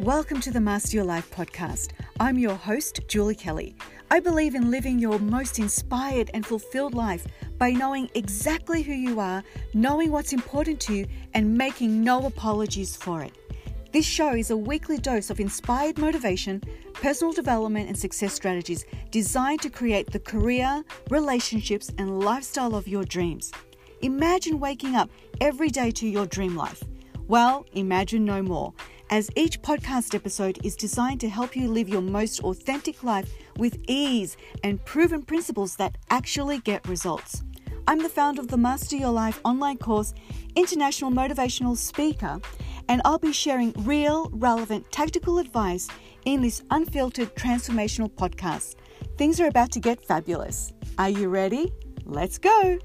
Welcome to the Master Your Life podcast. I'm your host, Julie Kelly. I believe in living your most inspired and fulfilled life by knowing exactly who you are, knowing what's important to you, and making no apologies for it. This show is a weekly dose of inspired motivation, personal development, and success strategies designed to create the career, relationships, and lifestyle of your dreams. Imagine waking up every day to your dream life. Well, imagine no more as each podcast episode is designed to help you live your most authentic life with ease and proven principles that actually get results. I'm the founder of the Master Your Life online course, international motivational speaker, and I'll be sharing real, relevant, tactical advice in this unfiltered transformational podcast. Things are about to get fabulous. Are you ready? Let's go!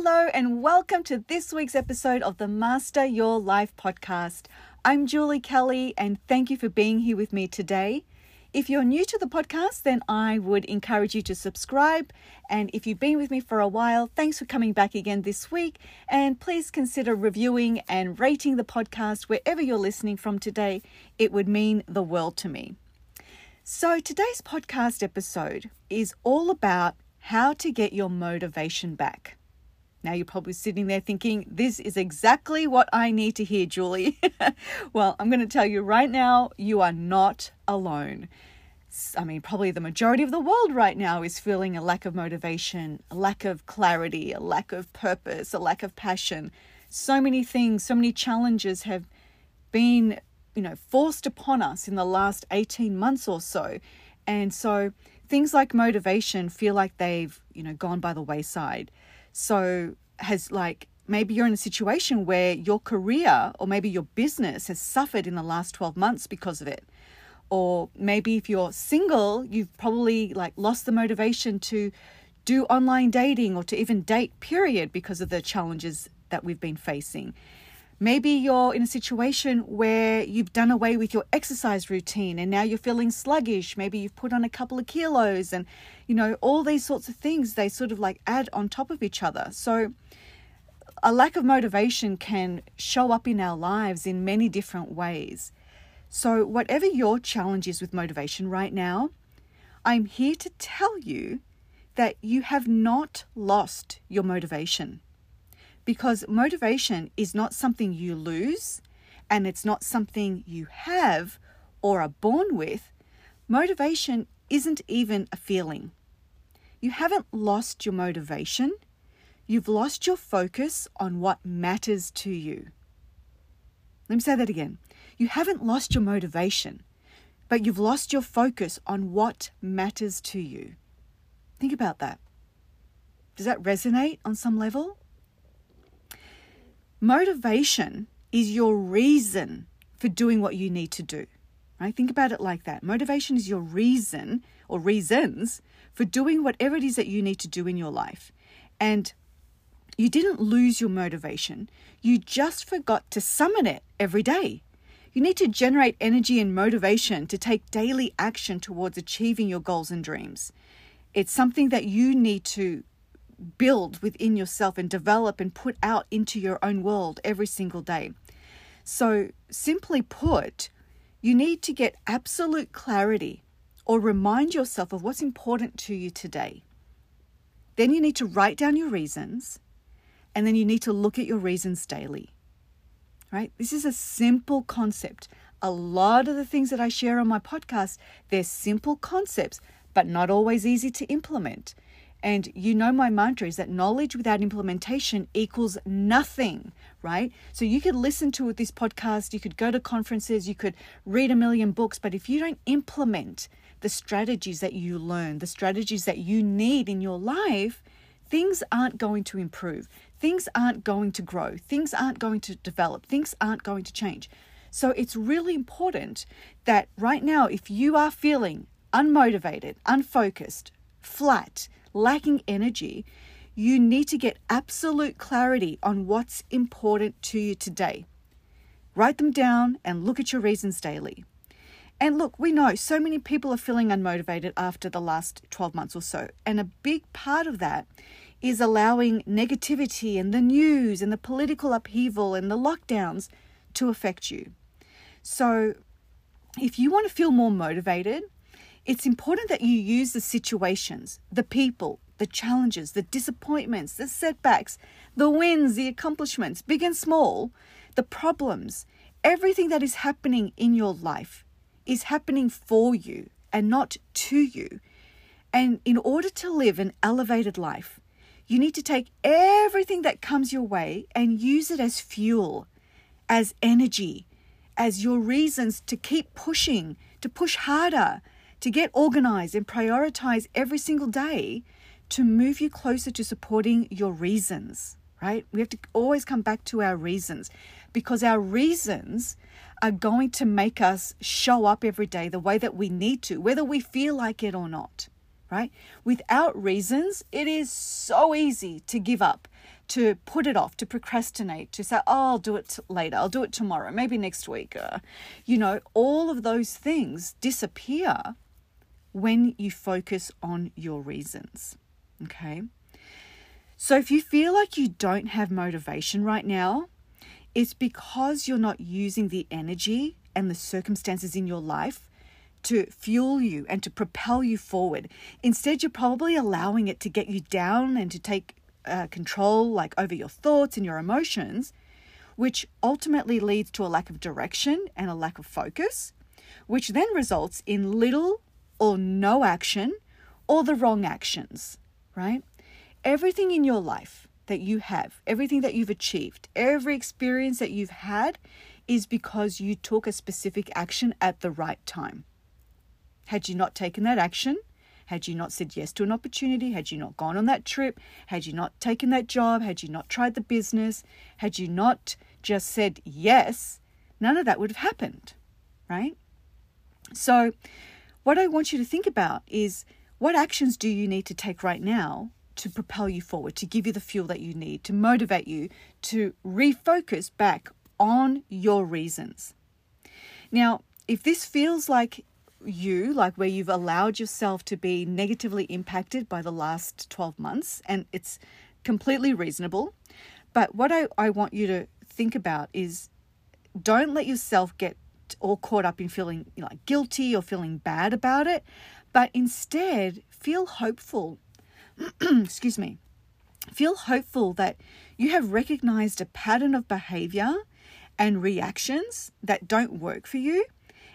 Hello, and welcome to this week's episode of the Master Your Life podcast. I'm Julie Kelly, and thank you for being here with me today. If you're new to the podcast, then I would encourage you to subscribe. And if you've been with me for a while, thanks for coming back again this week. And please consider reviewing and rating the podcast wherever you're listening from today. It would mean the world to me. So, today's podcast episode is all about how to get your motivation back. Now you're probably sitting there thinking, this is exactly what I need to hear, Julie. well, I'm going to tell you right now, you are not alone. I mean, probably the majority of the world right now is feeling a lack of motivation, a lack of clarity, a lack of purpose, a lack of passion. So many things, so many challenges have been, you know, forced upon us in the last 18 months or so. And so things like motivation feel like they've, you know, gone by the wayside. So, has like maybe you're in a situation where your career or maybe your business has suffered in the last 12 months because of it. Or maybe if you're single, you've probably like lost the motivation to do online dating or to even date, period, because of the challenges that we've been facing. Maybe you're in a situation where you've done away with your exercise routine and now you're feeling sluggish. Maybe you've put on a couple of kilos and, you know, all these sorts of things, they sort of like add on top of each other. So, a lack of motivation can show up in our lives in many different ways. So, whatever your challenge is with motivation right now, I'm here to tell you that you have not lost your motivation because motivation is not something you lose and it's not something you have or are born with. Motivation isn't even a feeling. You haven't lost your motivation, you've lost your focus on what matters to you. Let me say that again. You haven't lost your motivation, but you've lost your focus on what matters to you. Think about that. Does that resonate on some level? Motivation is your reason for doing what you need to do. Right? Think about it like that. Motivation is your reason or reasons for doing whatever it is that you need to do in your life. And you didn't lose your motivation, you just forgot to summon it every day. You need to generate energy and motivation to take daily action towards achieving your goals and dreams. It's something that you need to build within yourself and develop and put out into your own world every single day. So, simply put, you need to get absolute clarity or remind yourself of what's important to you today. Then you need to write down your reasons and then you need to look at your reasons daily. Right? This is a simple concept. A lot of the things that I share on my podcast, they're simple concepts, but not always easy to implement. And you know, my mantra is that knowledge without implementation equals nothing, right? So you could listen to this podcast, you could go to conferences, you could read a million books, but if you don't implement the strategies that you learn, the strategies that you need in your life, things aren't going to improve. Things aren't going to grow. Things aren't going to develop. Things aren't going to change. So it's really important that right now, if you are feeling unmotivated, unfocused, flat, lacking energy, you need to get absolute clarity on what's important to you today. Write them down and look at your reasons daily. And look, we know so many people are feeling unmotivated after the last 12 months or so. And a big part of that is allowing negativity and the news and the political upheaval and the lockdowns to affect you. So, if you want to feel more motivated, it's important that you use the situations, the people, the challenges, the disappointments, the setbacks, the wins, the accomplishments, big and small, the problems, everything that is happening in your life is happening for you and not to you. And in order to live an elevated life, you need to take everything that comes your way and use it as fuel, as energy, as your reasons to keep pushing, to push harder, to get organized and prioritize every single day to move you closer to supporting your reasons, right? We have to always come back to our reasons because our reasons are going to make us show up every day the way that we need to, whether we feel like it or not, right? Without reasons, it is so easy to give up, to put it off, to procrastinate, to say, oh, I'll do it later, I'll do it tomorrow, maybe next week. Uh, you know, all of those things disappear when you focus on your reasons. Okay. So if you feel like you don't have motivation right now, it's because you're not using the energy and the circumstances in your life to fuel you and to propel you forward. Instead, you're probably allowing it to get you down and to take uh, control, like over your thoughts and your emotions, which ultimately leads to a lack of direction and a lack of focus, which then results in little or no action or the wrong actions right? Everything in your life that you have, everything that you've achieved, every experience that you've had is because you took a specific action at the right time. Had you not taken that action, had you not said yes to an opportunity, had you not gone on that trip, had you not taken that job, had you not tried the business, had you not just said yes, none of that would have happened, right? So, what I want you to think about is what actions do you need to take right now to propel you forward, to give you the fuel that you need, to motivate you to refocus back on your reasons? Now, if this feels like you, like where you've allowed yourself to be negatively impacted by the last 12 months, and it's completely reasonable, but what I, I want you to think about is don't let yourself get all caught up in feeling like guilty or feeling bad about it but instead feel hopeful. Excuse me. Feel hopeful that you have recognized a pattern of behavior and reactions that don't work for you.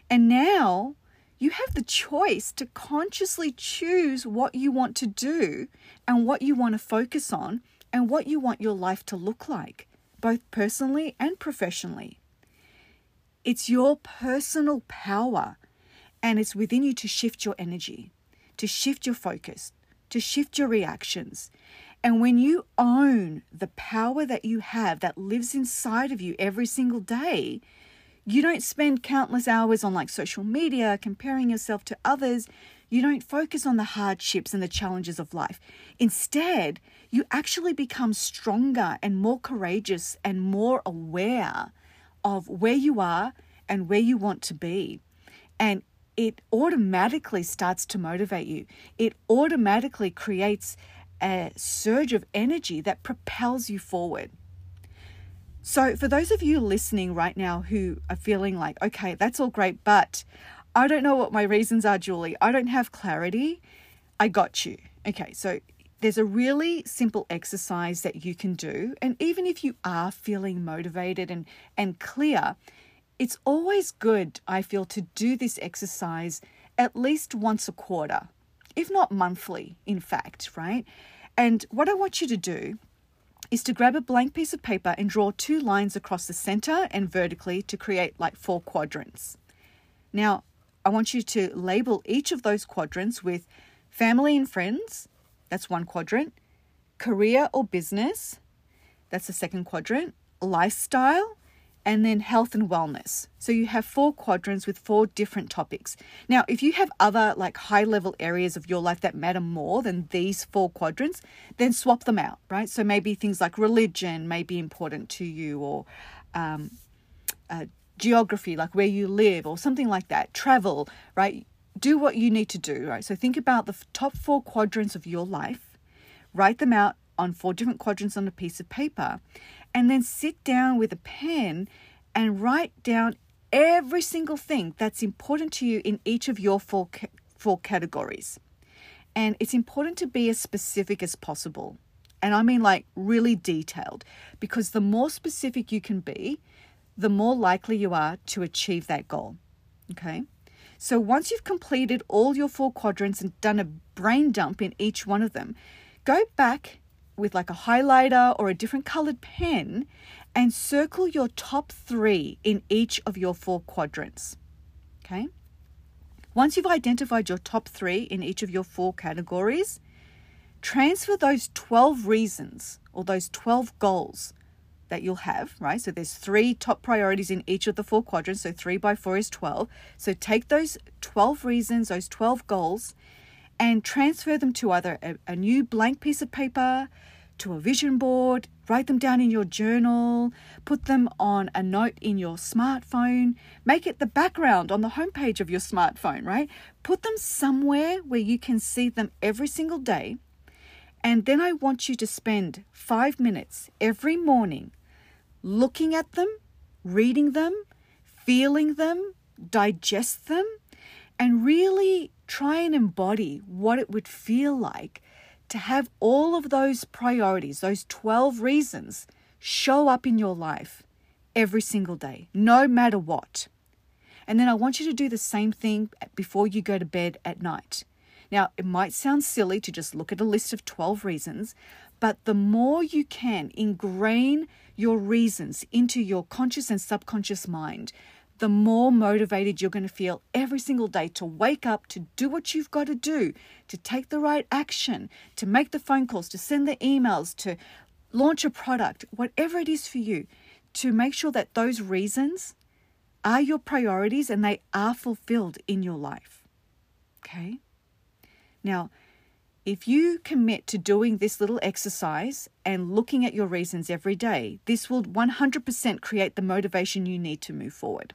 And now you have the choice to consciously choose what you want to do and what you want to focus on and what you want your life to look like, both personally and professionally. It's your personal power and it's within you to shift your energy, to shift your focus, to shift your reactions. And when you own the power that you have that lives inside of you every single day, you don't spend countless hours on like social media comparing yourself to others. You don't focus on the hardships and the challenges of life. Instead, you actually become stronger and more courageous and more aware of where you are and where you want to be. And it automatically starts to motivate you. It automatically creates a surge of energy that propels you forward. So, for those of you listening right now who are feeling like, okay, that's all great, but I don't know what my reasons are, Julie, I don't have clarity, I got you. Okay, so there's a really simple exercise that you can do. And even if you are feeling motivated and, and clear, it's always good, I feel, to do this exercise at least once a quarter, if not monthly, in fact, right? And what I want you to do is to grab a blank piece of paper and draw two lines across the center and vertically to create like four quadrants. Now, I want you to label each of those quadrants with family and friends, that's one quadrant, career or business, that's the second quadrant, lifestyle, and then health and wellness. So you have four quadrants with four different topics. Now, if you have other like high level areas of your life that matter more than these four quadrants, then swap them out, right? So maybe things like religion may be important to you or um, uh, geography, like where you live or something like that, travel, right? Do what you need to do, right? So think about the top four quadrants of your life, write them out on four different quadrants on a piece of paper, and then sit down with a pen and write down every single thing that's important to you in each of your four, four categories. And it's important to be as specific as possible. And I mean like really detailed, because the more specific you can be, the more likely you are to achieve that goal. Okay? So once you've completed all your four quadrants and done a brain dump in each one of them, go back with like a highlighter or a different colored pen and circle your top three in each of your four quadrants. Okay? Once you've identified your top three in each of your four categories, transfer those 12 reasons or those 12 goals that you'll have, right? So there's three top priorities in each of the four quadrants. So three by four is 12. So take those 12 reasons, those 12 goals, and transfer them to either a, a new blank piece of paper, to a vision board, write them down in your journal, put them on a note in your smartphone, make it the background on the homepage of your smartphone, right? Put them somewhere where you can see them every single day. And then I want you to spend five minutes every morning looking at them, reading them, feeling them, digest them, and really try and embody what it would feel like to have all of those priorities, those 12 reasons, show up in your life every single day, no matter what. And then I want you to do the same thing before you go to bed at night. Now, it might sound silly to just look at a list of 12 reasons, but the more you can ingrain your reasons into your conscious and subconscious mind, the more motivated you're going to feel every single day to wake up, to do what you've got to do, to take the right action, to make the phone calls, to send the emails, to launch a product, whatever it is for you, to make sure that those reasons are your priorities and they are fulfilled in your life. Okay? Now, if you commit to doing this little exercise and looking at your reasons every day, this will 100% create the motivation you need to move forward.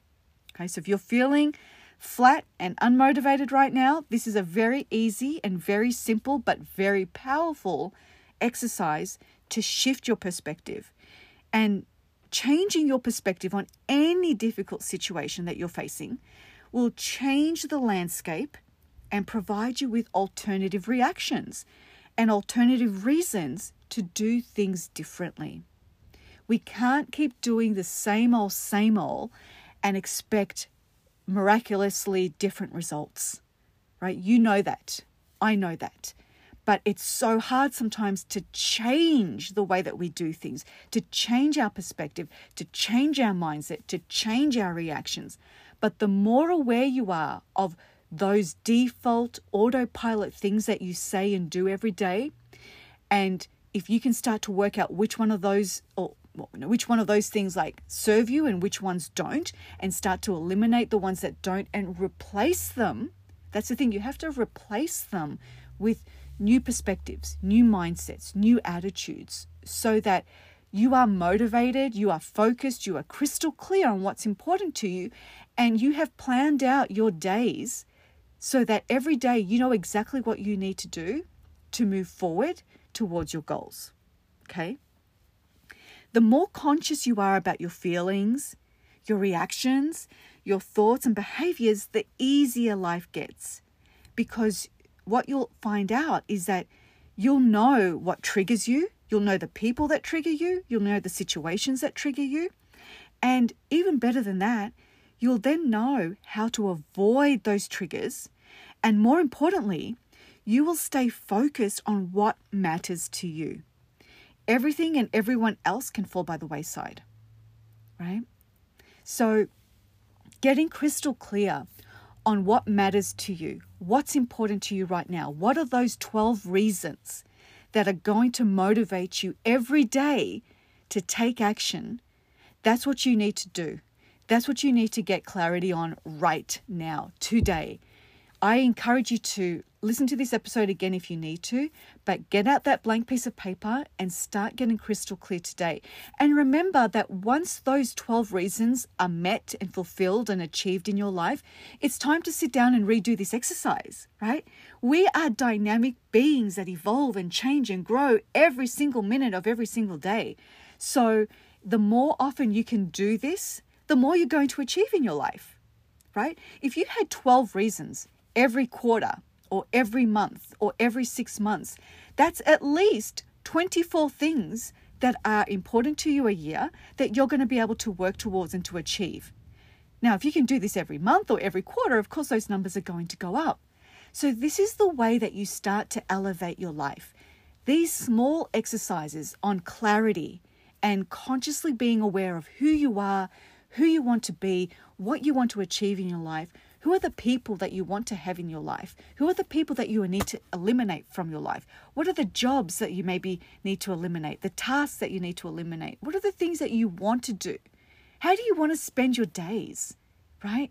Okay, so if you're feeling flat and unmotivated right now, this is a very easy and very simple but very powerful exercise to shift your perspective. And changing your perspective on any difficult situation that you're facing will change the landscape and provide you with alternative reactions and alternative reasons to do things differently. We can't keep doing the same old, same old and expect miraculously different results, right? You know that. I know that. But it's so hard sometimes to change the way that we do things, to change our perspective, to change our mindset, to change our reactions. But the more aware you are of those default autopilot things that you say and do every day, and if you can start to work out which one of those, or which one of those things like serve you and which ones don't and start to eliminate the ones that don't and replace them that's the thing you have to replace them with new perspectives new mindsets new attitudes so that you are motivated you are focused you are crystal clear on what's important to you and you have planned out your days so that every day you know exactly what you need to do to move forward towards your goals okay the more conscious you are about your feelings, your reactions, your thoughts and behaviors, the easier life gets. Because what you'll find out is that you'll know what triggers you, you'll know the people that trigger you, you'll know the situations that trigger you. And even better than that, you'll then know how to avoid those triggers. And more importantly, you will stay focused on what matters to you everything and everyone else can fall by the wayside, right? So, getting crystal clear on what matters to you, what's important to you right now, what are those 12 reasons that are going to motivate you every day to take action, that's what you need to do. That's what you need to get clarity on right now, today. I encourage you to listen to this episode again if you need to, but get out that blank piece of paper and start getting crystal clear today. And remember that once those 12 reasons are met and fulfilled and achieved in your life, it's time to sit down and redo this exercise, right? We are dynamic beings that evolve and change and grow every single minute of every single day. So, the more often you can do this, the more you're going to achieve in your life, right? If you had 12 reasons every quarter or every month or every six months, that's at least 24 things that are important to you a year that you're going to be able to work towards and to achieve. Now, if you can do this every month or every quarter, of course, those numbers are going to go up. So, this is the way that you start to elevate your life. These small exercises on clarity and consciously being aware of who you are, who you want to be, what you want to achieve in your life, who are the people that you want to have in your life? Who are the people that you need to eliminate from your life? What are the jobs that you maybe need to eliminate? The tasks that you need to eliminate? What are the things that you want to do? How do you want to spend your days? Right?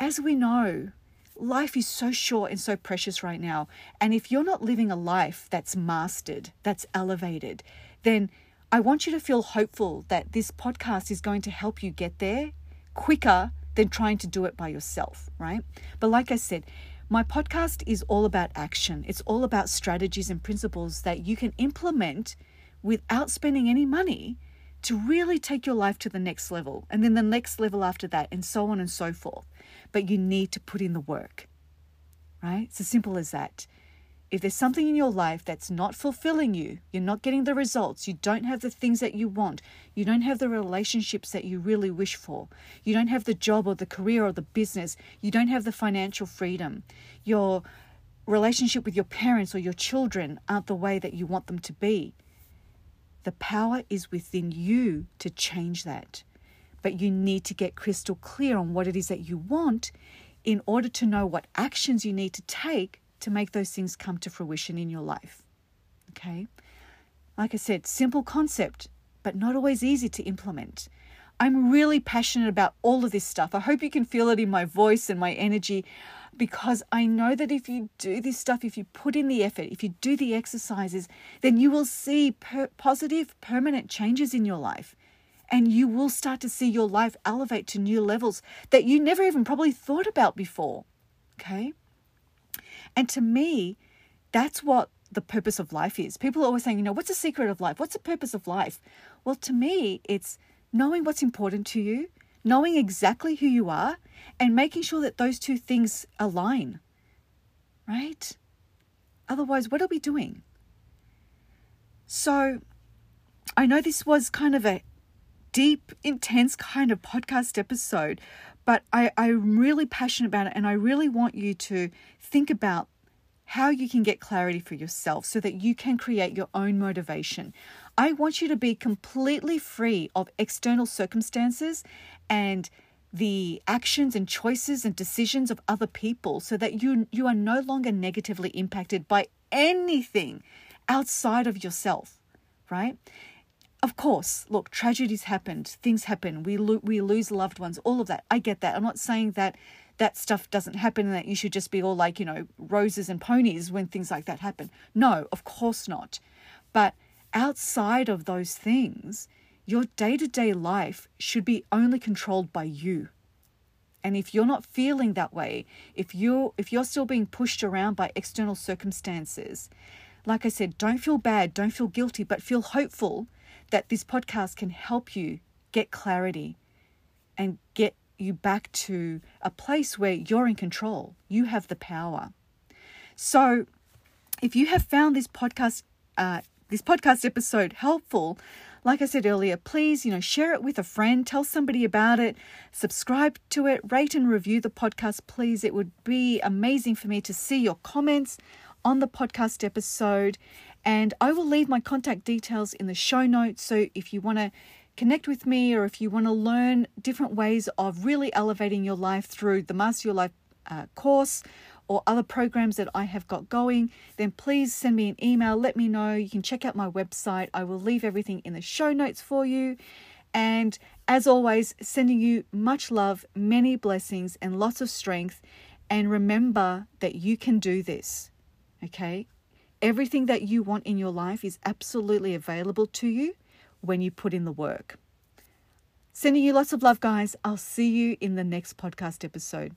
As we know, life is so short and so precious right now. And if you're not living a life that's mastered, that's elevated, then I want you to feel hopeful that this podcast is going to help you get there quicker than trying to do it by yourself, right? But like I said, my podcast is all about action. It's all about strategies and principles that you can implement without spending any money to really take your life to the next level and then the next level after that and so on and so forth. But you need to put in the work, right? It's as simple as that. If there's something in your life that's not fulfilling you, you're not getting the results, you don't have the things that you want, you don't have the relationships that you really wish for, you don't have the job or the career or the business, you don't have the financial freedom, your relationship with your parents or your children aren't the way that you want them to be. The power is within you to change that. But you need to get crystal clear on what it is that you want in order to know what actions you need to take to make those things come to fruition in your life. Okay? Like I said, simple concept, but not always easy to implement. I'm really passionate about all of this stuff. I hope you can feel it in my voice and my energy because I know that if you do this stuff, if you put in the effort, if you do the exercises, then you will see per- positive, permanent changes in your life. And you will start to see your life elevate to new levels that you never even probably thought about before. Okay? And to me, that's what the purpose of life is. People are always saying, you know, what's the secret of life? What's the purpose of life? Well, to me, it's knowing what's important to you, knowing exactly who you are, and making sure that those two things align, right? Otherwise, what are we doing? So, I know this was kind of a deep, intense kind of podcast episode, but I, I'm really passionate about it and I really want you to think about how you can get clarity for yourself so that you can create your own motivation. I want you to be completely free of external circumstances and the actions and choices and decisions of other people so that you you are no longer negatively impacted by anything outside of yourself, right? Of course, look, tragedies happened, things happen, we lo- we lose loved ones, all of that. I get that. I'm not saying that that stuff doesn't happen and that you should just be all like, you know, roses and ponies when things like that happen. No, of course not. But outside of those things, your day-to-day life should be only controlled by you. And if you're not feeling that way, if you're if you're still being pushed around by external circumstances, like I said, don't feel bad, don't feel guilty, but feel hopeful that this podcast can help you get clarity and get you back to a place where you're in control. You have the power. So, if you have found this podcast, uh, this podcast episode helpful, like I said earlier, please, you know, share it with a friend, tell somebody about it, subscribe to it, rate and review the podcast, please. It would be amazing for me to see your comments on the podcast episode and I will leave my contact details in the show notes. So if you want to connect with me or if you want to learn different ways of really elevating your life through the Master Your Life uh, course or other programs that I have got going, then please send me an email. Let me know. You can check out my website. I will leave everything in the show notes for you. And as always, sending you much love, many blessings, and lots of strength And remember that you can do this. Okay? Everything that you want in your life is absolutely available to you when you put in the work. Sending you lots of love, guys. I'll see you in the next podcast episode.